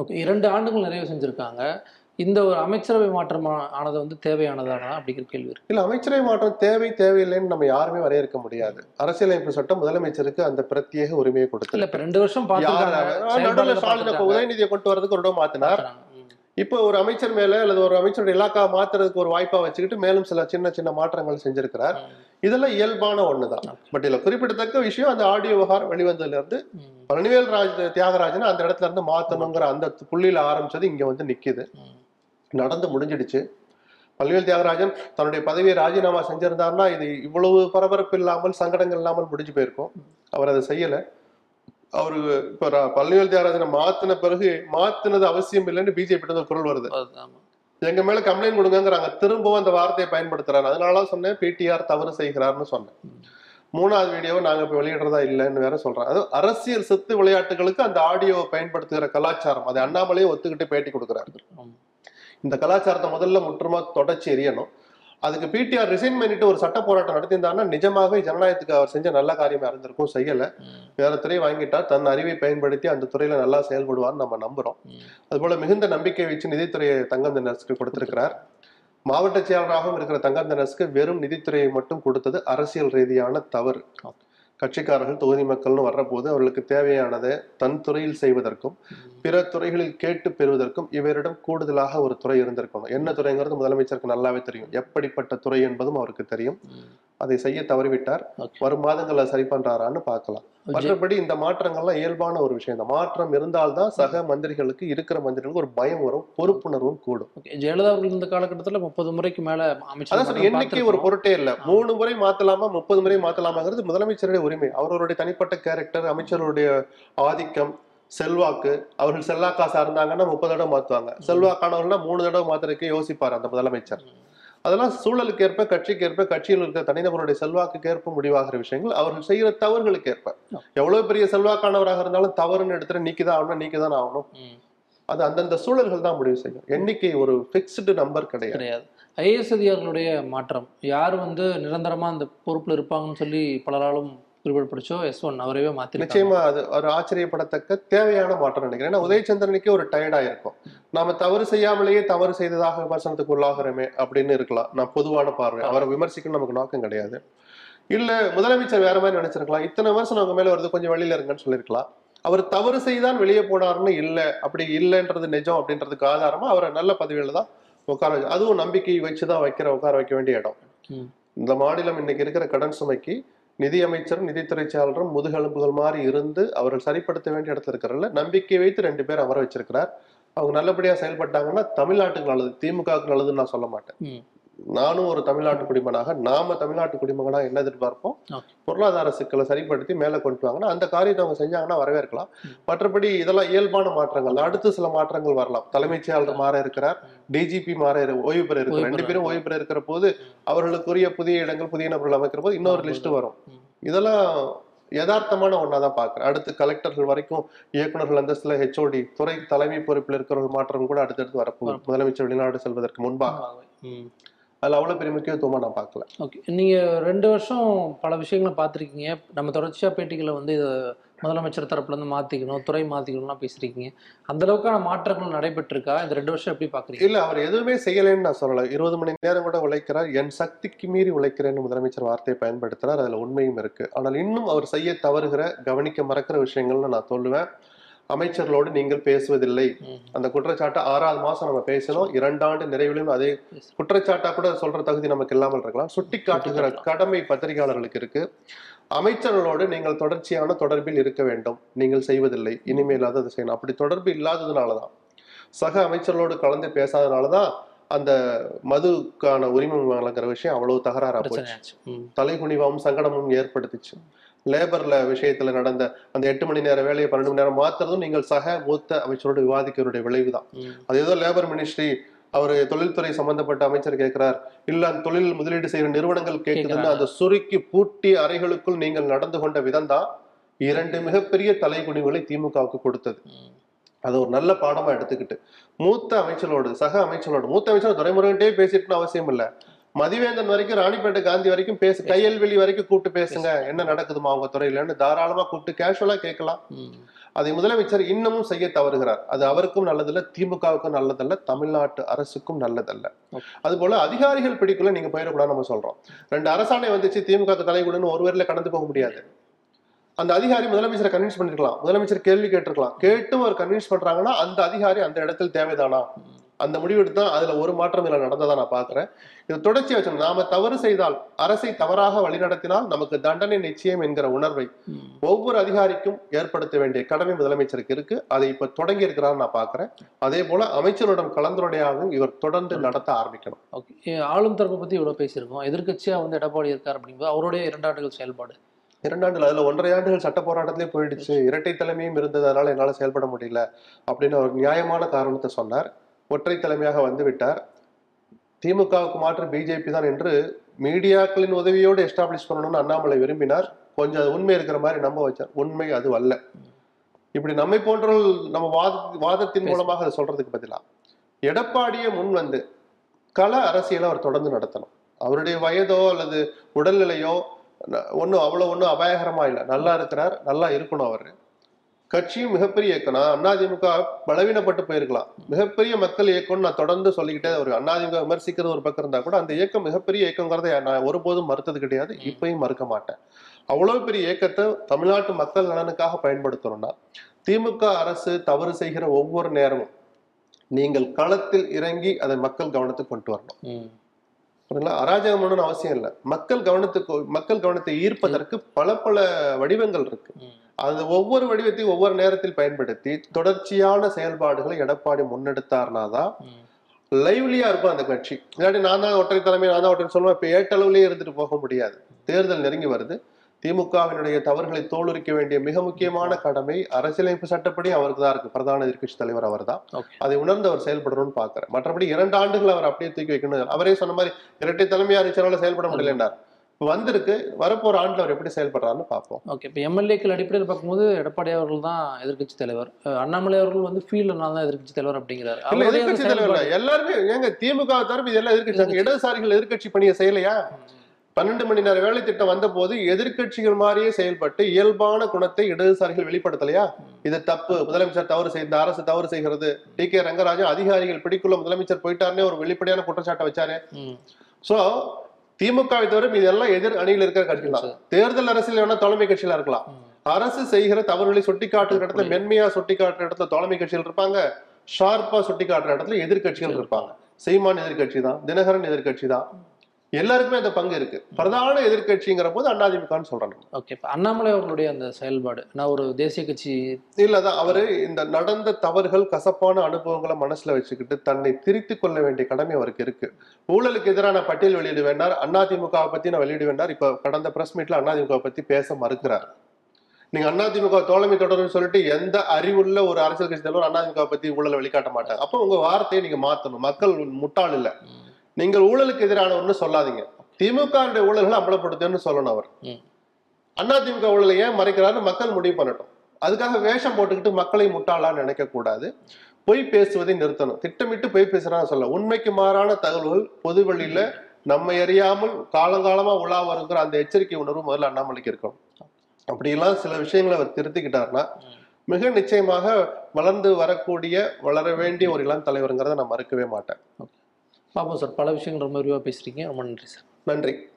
Okay இரண்டு ஆண்டுகள் நிறைவு செஞ்சிருக்காங்க. இந்த ஒரு அமைச்சரவை மாற்றம் ஆனது வந்து தேவையானதானா அப்படிங்கிற கேள்வி இருக்கு. இல்ல அமைச்சரவை மாற்றம் தேவை தேவையில்லைன்னு நம்ம யாருமே வரையறுக்க முடியாது. அரசியலமைப்பு சட்டம் முதலமைச்சருக்கு அந்த பிரத்யேக உரிமையை கொடுத்து இல்ல ரெண்டு வருஷம் உதயநிதியை கொண்டு வரதுக்கு ஒரு மாத்தினார். இப்போ ஒரு அமைச்சர் மேல அல்லது ஒரு அமைச்சருடைய இலாக்கா மாத்துறதுக்கு ஒரு வாய்ப்பா வச்சுக்கிட்டு மேலும் சில சின்ன சின்ன மாற்றங்கள் செஞ்சிருக்கிறார். இதெல்லாம் இயல்பான ஒண்ணுதான். பட் இதுல குறிப்பிடத்தக்க விஷயம் அந்த ஆடியோ விவகாரம் வெளிவந்ததுல இருந்து பழனிவேல் ராஜ் தியாகராஜன் அந்த இடத்துல இருந்து மாத்தணுங்கிற அந்த புள்ளியில ஆரம்பிச்சது இங்க வந்து நிக்குது. நடந்து முடிஞ்சிடுச்சு. பழனிவேல் தியாகராஜன் தன்னுடைய பதவியை ராஜினாமா செஞ்சிருந்தாருன்னா இது இவ்வளவு பரபரப்பு இல்லாமல் சங்கடங்கள் இல்லாமல் முடிஞ்சு போயிருக்கும். அவர் அதை செய்யல. அவரு இப்ப பழனிவேல் தியாகராஜனை மாத்தின பிறகு மாத்தினது அவசியம் இல்லைன்னு பிஜேபி ஒரு குரல் வருது. எங்க மேல கம்ப்ளைண்ட் கொடுங்கங்கிறாங்க. திரும்பவும் அந்த வார்த்தையை பயன்படுத்துறாரு. அதனால சொன்னேன் பிடிஆர் தவறு செய்கிறார்னு சொன்னேன். மூணாவது வீடியோவை நாங்க இப்ப வெளியிடுறதா இல்லைன்னு வேற சொல்றேன் அது அரசியல் சித்து விளையாட்டுகளுக்கு அந்த ஆடியோவை பயன்படுத்துகிற கலாச்சாரம். அதை அண்ணாமலையே ஒத்துக்கிட்டு பேட்டி கொடுக்குறாரு. இந்த கலாச்சாரத்தை முதல்ல முற்றுமா தொடச்சி எரியணும். அதுக்கு பிடிஆர் ரிசைன் பண்ணிட்டு ஒரு சட்ட போராட்டம் நடத்தியிருந்தாருன்னா நிஜமாவே ஜனநாயகத்துக்கு அவர் செஞ்ச நல்ல காரியமா இருந்திருக்கும் செய்யல. வேற துறை வாங்கிட்டா தன் அறிவை பயன்படுத்தி அந்த துறையில நல்லா செயல்படுவார்னு நம்ம நம்புறோம். அதுபோல மிகுந்த நம்பிக்கை வச்சு நிதித்துறையை தங்கம் தினரசுக்கு கொடுத்திருக்கிறார். மாவட்ட செயலராகவும் இருக்கிற தங்கம் தினரசுக்கு வெறும் நிதித்துறையை மட்டும் கொடுத்தது அரசியல் ரீதியான தவறு. கட்சிக்காரர்கள் தொகுதி மக்கள்னு வர்றபோது அவர்களுக்கு தேவையானதை தன் துறையில் செய்வதற்கும் பிற துறைகளில் கேட்டு பெறுவதற்கும் இவரிடம் கூடுதலாக ஒரு துறை இருந்திருக்கணும் என்ன துறைங்கிறது முதலமைச்சருக்கு நல்லாவே தெரியும். எப்படிப்பட்ட துறை என்பதும் அவருக்கு தெரியும். அதை செய்ய தவறிவிட்டார். வரும் மாதங்கள்ல சரி பண்றாரான்னு பார்க்கலாம். மற்றபடி இந்த மாற்றங்கள்லாம் இயல்பான ஒரு விஷயம். இந்த மாற்றம் இருந்தால்தான் சக மந்திரிகளுக்கு இருக்கிற மந்திரிகளுக்கு ஒரு பயம் வரும் பொறுப்புணர்வும் கூடும். ஜெயலலிதா அவர்கள் இந்த காலகட்டத்துல முப்பது முறைக்கு மேல அமைச்சர் எண்ணிக்கை ஒரு. பொருட்டே இல்ல. மூணு முறை மாத்தலாமா முப்பது முறை மாத்தலாமாங்கிறது முதலமைச்சருடைய உரிமை. அவர்களுடைய தனிப்பட்ட கேரக்டர் அமைச்சருடைய ஆதிக்கம் செல்வாக்கு அவர்கள் செல்வாக்கா இருந்தாங்கன்னா முப்பது தடவை மாத்துவாங்க. செல்வாக்கானவர்கள்னா மூணு தடவை மாத்துறதுக்கு யோசிப்பார் அந்த முதலமைச்சர். அதெல்லாம் சூழலுக்கு ஏற்ப கட்சிக்கு ஏற்ப கட்சியில் இருக்கிற தனிநபருடைய செல்வாக்குக்கு ஏற்ப முடிவாகிற விஷயங்கள் அவர்கள் செய்கிற தவறுகளுக்கு ஏற்ப எவ்வளவு பெரிய செல்வாக்கானவராக இருந்தாலும் தவறுன்னு எடுத்துட்டு நீக்கிதான் ஆகணும் நீக்கிதான் ஆகணும். அது அந்தந்த சூழல்கள் தான் முடிவு செய்யும். எண்ணிக்கை ஒரு பிக்ஸ்டு நம்பர் கிடையாது. கிடையாது. ஐஏஎஸ் அதிகாரிகளுடைய மாற்றம். யார் வந்து நிரந்தரமா அந்த பொறுப்புல இருப்பாங்கன்னு சொல்லி பலராலும் குறிப்பிடப்படுச்சோ எஸ் ஒன் அவரையே மாத்தி நிச்சயமா அது ஒரு ஆச்சரியப்படத்தக்க தேவையான மாற்றம் நினைக்கிறேன். ஏன்னா உதயச்சந்திரனுக்கே ஒரு டயர்டா இருக்கும். நாம தவறு செய்யாமலேயே தவறு செய்ததாக விமர்சனத்துக்கு உள்ளாகிறோமே அப்படின்னு இருக்கலாம். நான் பொதுவான பார்வை. அவரை விமர்சிக்கணும் நமக்கு நோக்கம் கிடையாது. இல்ல முதலமைச்சர் வேற மாதிரி நினைச்சிருக்கலாம். இத்தனை விமர்சனம் அவங்க மேல வருது கொஞ்சம் வெளியில இருங்கன்னு சொல்லியிருக்கலாம். அவர் தவறு செய்தான் வெளியே போனாருன்னு இல்ல. அப்படி இல்லைன்றது நிஜம் அப்படின்றதுக்கு ஆதாரமா அவரை நல்ல பதவியில தான் உட்கார வச்சு அதுவும் நம்பிக்கை வச்சுதான் வைக்கிற உட்கார வைக்க வேண்டிய இடம். இந்த மாநிலம் இன்னைக்கு இருக்கிற கடன் சுமைக்கு நிதி அமைச்சரும் நிதித்துறை செயலரும் முதுகெலும்புகள் மாதிரி இருந்து அவர்கள் சரிப்படுத்த வேண்டிய இடத்துல இருக்கிறதுல நம்பிக்கை வைத்து ரெண்டு பேர் அமர வச்சிருக்கிறார். அவங்க நல்லபடியா செயல்பட்டாங்கன்னா தமிழ்நாட்டுக்கு நல்லது திமுகவுக்கு நல்லதுன்னு நான் சொல்ல மாட்டேன். நானும் ஒரு தமிழ்நாட்டு குடிமகனாக நாம தமிழ்நாட்டு குடிமகனா என்ன எதிர்பார்ப்போம். பொருளாதார சிக்கலை சரிப்படுத்தி மேல கொண்டு வாங்கன்னா அந்த காரியத்தை அவங்க செஞ்சாங்கன்னா வரவேற்கலாம். மற்றபடி இதெல்லாம் இயல்பான மாற்றங்கள். அடுத்து சில மாற்றங்கள் வரலாம். தலைமைச் செயலாளர் மாற இருக்கிறார் டிஜிபி மாற ஓய்வு பெற இருக்கிறார். ரெண்டு பேரும் ஓய்வு பெற இருக்கிற போது அவர்களுக்குரிய புதிய இடங்கள் புதிய நபர்கள் அமைக்கிற போது இன்னொரு லிஸ்ட் வரும். இதெல்லாம் யதார்த்தமான ஒன்றா தான் பார்க்குறேன். அடுத்து கலெக்டர்கள் வரைக்கும் இயக்குநர்கள் அந்தஸ்துல ஹெச்ஓடி துறை தலைமை பொறுப்பில் இருக்கிறவர்கள் மாற்றம் கூட அடுத்தடுத்து வரப்போகுது. முதலமைச்சர் வெளிநாடு செல்வதற்கு முன்பாக. அதுல அவ்வளவு பெரிய முக்கியத்துவமா நான் பார்க்கல. ஓகே நீங்க ரெண்டு வருஷம் பல விஷயங்களை பார்த்துருக்கீங்க. நம்ம தொடர்ச்சியா பேட்டிகளை வந்து இதை முதலமைச்சர் தரப்புல இருந்து மாத்திக்கணும் துறை மாத்திக்கணும்லாம் பேசிருக்கீங்க. அந்த அளவுக்கான மாற்றங்கள் நடைபெற்றிருக்கா? இந்த ரெண்டு வருஷம் எப்படி பாக்குறீங்க இல்ல அவர் எதுவுமே செய்யலைன்னு நான் சொல்லல. இருபது மணி நேரம் கூட உழைக்கிறார். என் சக்திக்கு மீறி உழைக்கிறேன்னு முதலமைச்சர் வார்த்தையை பயன்படுத்துறார். அதுல உண்மையும் இருக்கு. ஆனால் இன்னும் அவர் செய்ய தவறுகிற கவனிக்க மறக்கிற விஷயங்கள்னு நான் சொல்லுவேன். அமைச்சர்களோடு நீங்கள் பேசுவதில்லை. அந்த குற்றச்சாட்டை ஆறாவது மாசம் நம்ம பேசணும் இரண்டாண்டு நிறைவிலும் அதே குற்றச்சாட்டா கூட சொல்ற தகுதி நமக்கு இல்லாமல் இருக்கலாம். சுட்டி காட்டுகிற கடமை பத்திரிகையாளர்களுக்கு இருக்கு. அமைச்சர்களோடு நீங்கள் தொடர்ச்சியான தொடர்பில் இருக்க வேண்டும். நீங்கள் செய்வதில்லை. இனிமேல் அதை செய்யணும். அப்படி தொடர்பு இல்லாததுனாலதான். சக அமைச்சர்களோடு கலந்து பேசாதனாலதான் அந்த மதுக்கான உரிமை வழங்குற விஷயம் அவ்வளவு தகராறா போச்சு. தலைகுனிவாவும் சங்கடமும் ஏற்படுத்துச்சு. லேபர்ல விஷயத்துல நடந்த அந்த எட்டு மணி நேர வேலையை பன்னெண்டு மணி நேரம் மாத்துறதும் நீங்கள் சக மூத்த அமைச்சரோடு விவாதிக்கிறதுடைய விளைவுதான். அது ஏதோ லேபர் மினிஸ்ட்ரி அவர் தொழில்துறை சம்பந்தப்பட்ட அமைச்சர் கேட்கிறார் இல்ல தொழில் முதலீடு செய்யற நிறுவனங்கள் கேட்குதுன்னு. அந்த சுருக்கி பூட்டி அறைகளுக்குள் நீங்கள் நடந்து கொண்ட விதம் தான் இரண்டு மிகப்பெரிய தலைகுனிவுகளை திமுகவுக்கு கொடுத்தது. அதை ஒரு நல்ல பாடமா எடுத்துக்கிட்டு மூத்த அமைச்சரோடு சக அமைச்சரோடு மூத்த அமைச்சர் துரைமுருகன்ட்டே பேசிட்டுன்னு அவசியம் இல்ல மதிவேந்தன் வரைக்கும் ராணிப்பேட்டை காந்தி வரைக்கும் பேசு கையல்வெளி வரைக்கும் கூப்பிட்டு பேசுங்க. என்ன நடக்குதுமா அவங்க துறையிலன்னு தாராளமா கூப்பிட்டு கேஷுவலா கேட்கலாம். அதை முதலமைச்சர் இன்னமும் செய்ய தவறுகிறார். அது அவருக்கும் நல்லதல்ல திமுகவுக்கும் நல்லதல்ல தமிழ்நாட்டு அரசுக்கும் நல்லதல்ல. அதுபோல அதிகாரிகள் பிடிக்குள்ள நீங்க போயிடக்கூடாது நம்ம சொல்றோம். ரெண்டு அரசாணை வந்துச்சு திமுக தலைகுடுன்னு ஒரு வரையில கடந்து போக முடியாது. அந்த அதிகாரி முதலமைச்சரை கன்வின்ஸ் பண்ணிருக்கலாம். முதலமைச்சர் கேள்வி கேட்டிருக்கலாம். கேட்டும் அவர் கன்வின்ஸ் பண்றாங்கன்னா அந்த அதிகாரி அந்த இடத்தில் தேவைதானா? அந்த முடிவு எடுத்து தான் அதுல ஒரு மாற்றம் இதுல நடந்ததா நான் பாக்குறேன். இது தொடர்ச்சியா வச்சு நாம தவறு செய்தால் அரசை தவறாக வழிநடத்தினால் நமக்கு தண்டனை நிச்சயம் என்கிற உணர்வை. ஒவ்வொரு அதிகாரிக்கும் ஏற்படுத்த வேண்டிய கடமை முதலமைச்சருக்கு இருக்கு. அதை இப்ப தொடங்கி இருக்கிறார் நான் பாக்குறேன். அதே போல அமைச்சரிடம் கலந்துரையாகவும் இவர் தொடர்ந்து நடத்த ஆரம்பிக்கணும். ஓகே. ஆளும் தரப்பை பத்தி இவ்வளவு பேசியிருக்கோம். எதிர்க்கட்சியா வந்து எடப்பாடி இருக்கார் அப்படிங்கும்போது அவருடைய இரண்டு ஆண்டுகள் செயல்பாடு. இரண்டாண்டுல அதுல ஒன்றரை ஆண்டுகள் சட்ட போராட்டத்திலே போயிடுச்சு. இரட்டை தலைமையும் இருந்தது. அதனால என்னால செயல்பட முடியல அப்படின்னு அவர் நியாயமான காரணத்தை சொன்னார். ஒற்றை தலைமையாக வந்து விட்டார் திமுகவுக்கு மாற்று பிஜேபி தான் என்று மீடியாக்களின் உதவியோடு எஸ்டாப்ளிஷ் பண்ணணும்னு அண்ணாமலை விரும்பினார். கொஞ்சம் அது உண்மை இருக்கிற மாதிரி நம்ப வச்சார். உண்மை அது அல்ல. இப்படி நம்மை போன்றவர்கள் நம்ம வாத வாதத்தின் மூலமாக அதை சொல்றதுக்கு பதிலா எடப்பாடியே முன் வந்து கள அரசியலை அவர் தொடர்ந்து நடத்தணும். அவருடைய வயதோ அல்லது உடல்நிலையோ ஒன்றும் அவ்வளோ ஒன்றும் அபாயகரமா இல்லை. நல்லா இருக்கிறார் நல்லா இருக்கணும் அவர். கட்சியும் மிகப்பெரிய இயக்கம். நான் அதிமுக பலவீனப்பட்டு போயிருக்கலாம். மிகப்பெரிய மக்கள் இயக்கம்னு நான் தொடர்ந்து சொல்லிக்கிட்டே ஒரு அதிமுக விமர்சிக்கிறது ஒரு பக்கம் இருந்தா கூட அந்த இயக்கம் மிகப்பெரிய இயக்கங்கிறத நான் ஒருபோதும் மறுத்தது கிடையாது. இப்பயும் மறுக்க மாட்டேன். அவ்வளவு பெரிய இயக்கத்தை தமிழ்நாட்டு மக்கள் நலனுக்காக பயன்படுத்தணும்னா திமுக அரசு தவறு செய்கிற ஒவ்வொரு நேரமும் நீங்கள் களத்தில் இறங்கி அதை மக்கள் கவனத்துக்கு கொண்டு வரணும். புரியுங்களா அராஜகம் பண்ணணும்னு அவசியம் இல்லை. மக்கள் கவனத்துக்கு மக்கள் கவனத்தை ஈர்ப்பதற்கு பல பல வடிவங்கள் இருக்கு. அது ஒவ்வொரு வடிவத்தையும் ஒவ்வொரு நேரத்தில் பயன்படுத்தி தொடர்ச்சியான செயல்பாடுகளை எடப்பாடி முன்னெடுத்தார்னா தான் லைவ்லியா இருக்கும் அந்த கட்சி. இல்லாட்டி நான் தான் ஒற்றை தலைமை நான் தான் ஒற்றை சொல்லுவேன். இப்ப ஏட்டளவுலயே இருந்துட்டு போக முடியாது. தேர்தல் நெருங்கி வருது. திமுகவினுடைய தவறுகளை தோலுரிக்க வேண்டிய மிக முக்கியமான கடமை அரசியலமைப்பு சட்டப்படி அவருக்கு தான் இருக்கு. பிரதான எதிர்க்கட்சி தலைவர் அவர் தான். அதை உணர்ந்து அவர் செயல்படணும்னு பாக்குறேன் மற்றபடி இரண்டு ஆண்டுகள் அவர் அப்படியே தூக்கி வைக்கணும். அவரே சொன்ன மாதிரி இரட்டை தலைமையா இருந்துச்சனால செயல்பட முடியலன்றார் இப்ப வந்திருக்கு. வரப்போற ஆண்டுல அவர் எப்படி செயல்படுறாருன்னு பார்ப்போம். ஓகே. இப்போ எம்எல்ஏக்கள் அடிப்படையில் பார்க்கும்போது எடப்பாடி அவர்கள் தான் எதிர்க்கட்சி தலைவர். அண்ணாமலை அவர்கள் வந்து ஃபீல்டு நான் தான் எதிர்க்கட்சி தலைவர் அப்படிங்கிறார். இல்ல எதிர்க்கட்சி தலைவர் எல்லாருமே ஏங்க திமுக தரப்பு இதெல்லாம் எதிர்க்கட்சி இடதுசாரிகள் எதிர்க்கட்சி பணியை செய்யலையா? பன்னெண்டு மணி நேர வேலை திட்டம் வந்த போது எதிர்க்கட்சிகள் மாதிரியே செயல்பட்டு இயல்பான குணத்தை இடதுசாரிகள் வெளிப்படுத்தலையா? இது தப்பு. முதலமைச்சர் தவறு செய்த அரசு தவறு செய்கிறது. டி. கே. ரங்கராஜன் அதிகாரிகள் பிடிக்குள்ள முதலமைச்சர் போயிட்டாருன்னே ஒரு வெளிப்படையான குற்றச்சாட்டை வச்சாரு. சோ திமுகவை தவிர இதெல்லாம் எதிர் அணியில் இருக்கிற கட்சி தான். தேர்தல் அரசியல் வேணா தலைமை கட்சியில இருக்கலாம். அரசு செய்கிற தவறுகளை சுட்டி காட்டுற இடத்துல மென்மையா சுட்டி காட்டுற இடத்துல தலைமை கட்சிகள் இருப்பாங்க. ஷார்ப்பா சுட்டி காட்டுற இடத்துல எதிர்க்கட்சிகள் இருப்பாங்க. சீமான் எதிர்க்கட்சி தான். தினகரன் எதிர்க்கட்சி தான். எல்லாருக்குமே அந்த பங்கு இருக்கு. பிரதான எதிர்க்கட்சிங்கிற போது அதிமுகன்னு சொல்றாங்க. ஓகே இப்போ அண்ணாமலை அவர்களுடைய அந்த செயல்பாடு நான் ஒரு தேசிய கட்சி இல்லதான் அவரு இந்த நடந்த தவறுகள் கசப்பான அனுபவங்களை மனசுல வச்சுக்கிட்டு தன்னை திருத்திக் கொள்ள வேண்டிய கடமை அவருக்கு இருக்கு. ஊழலுக்கு எதிரான பட்டியல் வெளியிட வேண்டார் அதிமுகவை பத்தி நான் வெளியிட வேண்டார் இப்ப கடந்த பிரஸ் மீட்ல அதிமுக பத்தி பேச மறுக்கிறார். நீங்க அதிமுக தோழமை தொடர்னு சொல்லிட்டு எந்த அறிவுள்ள ஒரு அரசியல் கட்சி தலைவர் அதிமுக பத்தி ஊழலை வெளிக்காட்ட மாட்டாங்க அப்போ உங்க வார்த்தையை நீங்க மாத்தணும். மக்கள் முட்டாள் இல்ல. நீங்கள் ஊழலுக்கு எதிரானவர்னு சொல்லாதீங்க. திமுக ஊழல்களை அம்பலப்படுத்துன்னு சொல்லணும் அவர். ம். அதிமுக ஊழலை ஏன் மறைக்கிறாரு மக்கள் முடிவு பண்ணட்டும். அதுக்காக வேஷம் போட்டுக்கிட்டு மக்களை முட்டாளான்னு நினைக்க கூடாது. பொய் பேசுவதை நிறுத்தணும். திட்டமிட்டு பொய் பேசுறான்னு சொல்ல. உண்மைக்கு மாறான தகவல்கள் பொது வெளியில நம்மை அறியாமல் காலங்காலமா உலா வருங்கிற அந்த எச்சரிக்கை உணர்வு முதல்ல அண்ணாமலைக்கு இருக்கும் அப்படியெல்லாம் சில விஷயங்களை அவர் திருத்திக்கிட்டாருன்னா. மிக நிச்சயமாக வளர்ந்து வரக்கூடிய வளர வேண்டிய ஒரு இளம் தலைவருங்கிறத நான் மறுக்கவே மாட்டேன். பார்ப்போம் சார் பல விஷயங்கள் ரொம்ப விரிவாக பேசுறீங்க. ரொம்ப நன்றி சார். நன்றி.